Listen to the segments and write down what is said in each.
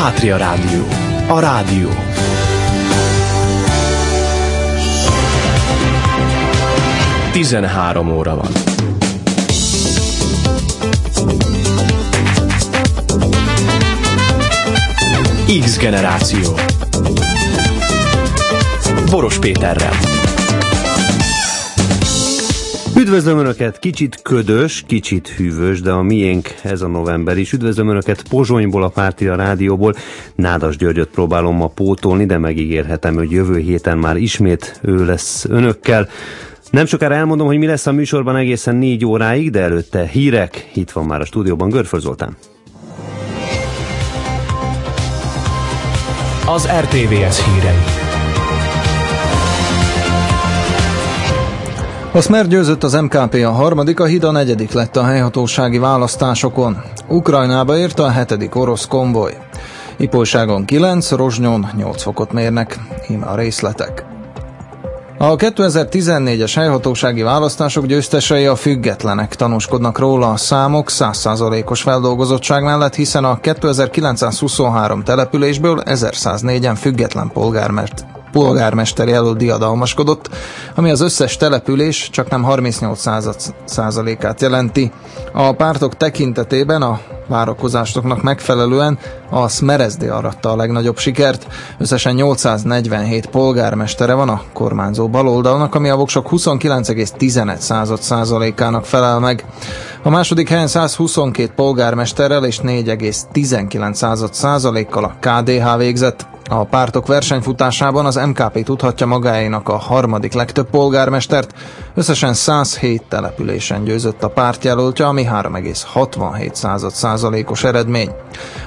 Pátria Rádió. A rádió. Tizenhárom óra van. X generáció. Boros Péterrel. Üdvözlöm Önöket, kicsit ködös, kicsit hűvös, de a miénk ez a november is. Üdvözlöm Önöket Pozsonyból, a Pártia Rádióból. Nádas Györgyöt próbálom ma pótolni, de megígérhetem, hogy jövő héten már ismét ő lesz Önökkel. Nem sokára elmondom, hogy mi lesz a műsorban egészen négy óráig, de előtte hírek. Itt van már a stúdióban Görföl Zoltán. Az RTVS hírei. A Smer győzött az MKP a harmadik, a Hida a negyedik lett a helyhatósági választásokon. Ukrajnába érte a hetedik orosz konvoj. Ipolyságon 9, Rozsnyon 8 fokot mérnek. Íme a részletek. A 2014-es helyhatósági választások győztesei a függetlenek tanúskodnak róla a számok 100%-os feldolgozottság mellett, hiszen a 2923 településből 1104-en független polgármert polgármester jelölt diadalmaskodott, ami az összes település csak nem 38 százalékát jelenti. A pártok tekintetében a várakozásoknak megfelelően a Smerezdi aratta a legnagyobb sikert. Összesen 847 polgármestere van a kormányzó baloldalnak, ami a voksok 29,11 százalékának felel meg. A második helyen 122 polgármesterrel és 4,19 százalékkal a KDH végzett. A pártok versenyfutásában az MKP tudhatja magáénak a harmadik legtöbb polgármestert, összesen 107 településen győzött a pártjelöltje, ami 3,67 százalékos eredmény.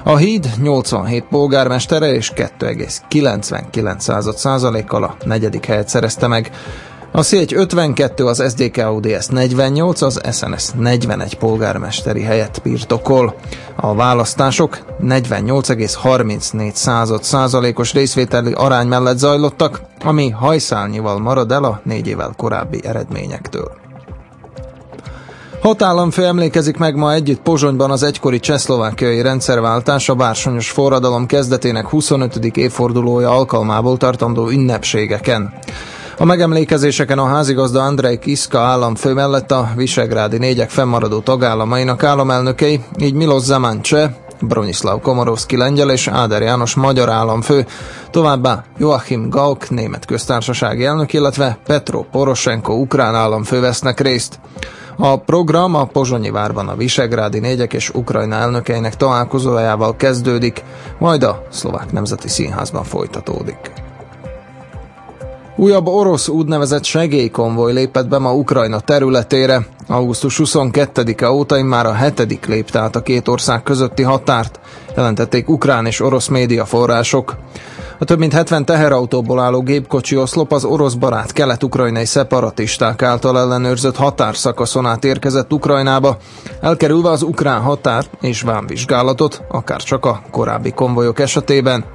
A híd 87 polgármestere és 2,99 százalékkal a negyedik helyet szerezte meg. A Szégy 52, az SDK ODS 48, az SNS 41 polgármesteri helyet birtokol. A választások 48,34 század százalékos részvételi arány mellett zajlottak, ami hajszálnyival marad el a négy évvel korábbi eredményektől. Hat államfő emlékezik meg ma együtt Pozsonyban az egykori csehszlovákiai rendszerváltás a bársonyos forradalom kezdetének 25. évfordulója alkalmából tartandó ünnepségeken. A megemlékezéseken a házigazda Andrei Kiska államfő mellett a Visegrádi négyek fennmaradó tagállamainak államelnökei, így Milos Zeman cseh, Bronislav Komorowski lengyel és Áder János magyar államfő, továbbá Joachim Gauck német köztársasági elnök, illetve Petro Poroshenko ukrán államfő vesznek részt. A program a Pozsonyi várban a Visegrádi négyek és Ukrajna elnökeinek találkozójával kezdődik, majd a Szlovák Nemzeti Színházban folytatódik. Újabb orosz úgynevezett segélykonvoj lépett be ma Ukrajna területére. Augusztus 22-e óta már a hetedik lépte át a két ország közötti határt, jelentették ukrán és orosz médiaforrások. A több mint 70 teherautóból álló gépkocsi oszlop az orosz barát kelet-ukrajnai szeparatisták által ellenőrzött határszakaszon át érkezett Ukrajnába, elkerülve az ukrán határ és vámvizsgálatot, akár csak a korábbi konvojok esetében.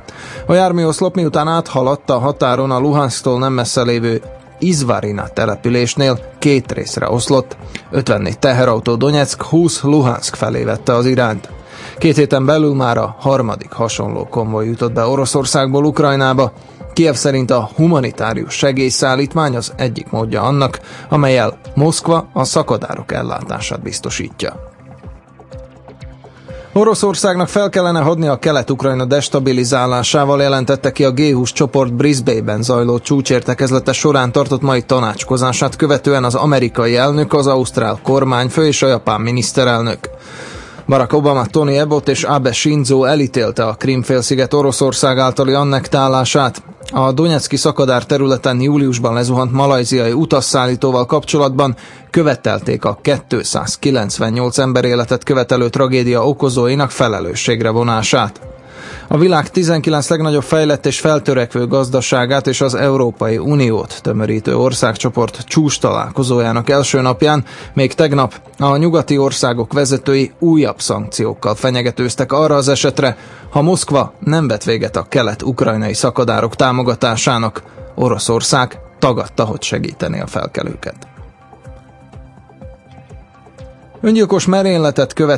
A járműoszlop miután áthaladt a határon a Luhansztól nem messze lévő Izvarina településnél két részre oszlott. 54 teherautó Donetsk, 20 Luhansk felé vette az irányt. Két héten belül már a harmadik hasonló konvoj jutott be Oroszországból Ukrajnába. Kiev szerint a humanitárius segélyszállítmány az egyik módja annak, amelyel Moszkva a szakadárok ellátását biztosítja. Oroszországnak fel kellene hadni a kelet-ukrajna destabilizálásával jelentette ki a G20 csoport Brisbane-ben zajló csúcsértekezlete során tartott mai tanácskozását követően az amerikai elnök, az ausztrál kormányfő és a japán miniszterelnök. Barack Obama, Tony Abbott és Abe Shinzo elítélte a Krimfélsziget Oroszország általi annektálását. A Donetszki szakadár területen júliusban lezuhant malajziai utasszállítóval kapcsolatban követelték a 298 emberéletet követelő tragédia okozóinak felelősségre vonását. A világ 19 legnagyobb fejlett és feltörekvő gazdaságát és az Európai Uniót tömörítő országcsoport csúcs találkozójának első napján, még tegnap a nyugati országok vezetői újabb szankciókkal fenyegetőztek arra az esetre, ha Moszkva nem vet véget a kelet-ukrajnai szakadárok támogatásának, Oroszország tagadta, hogy segíteni a felkelőket. Öngyilkos merényletet követ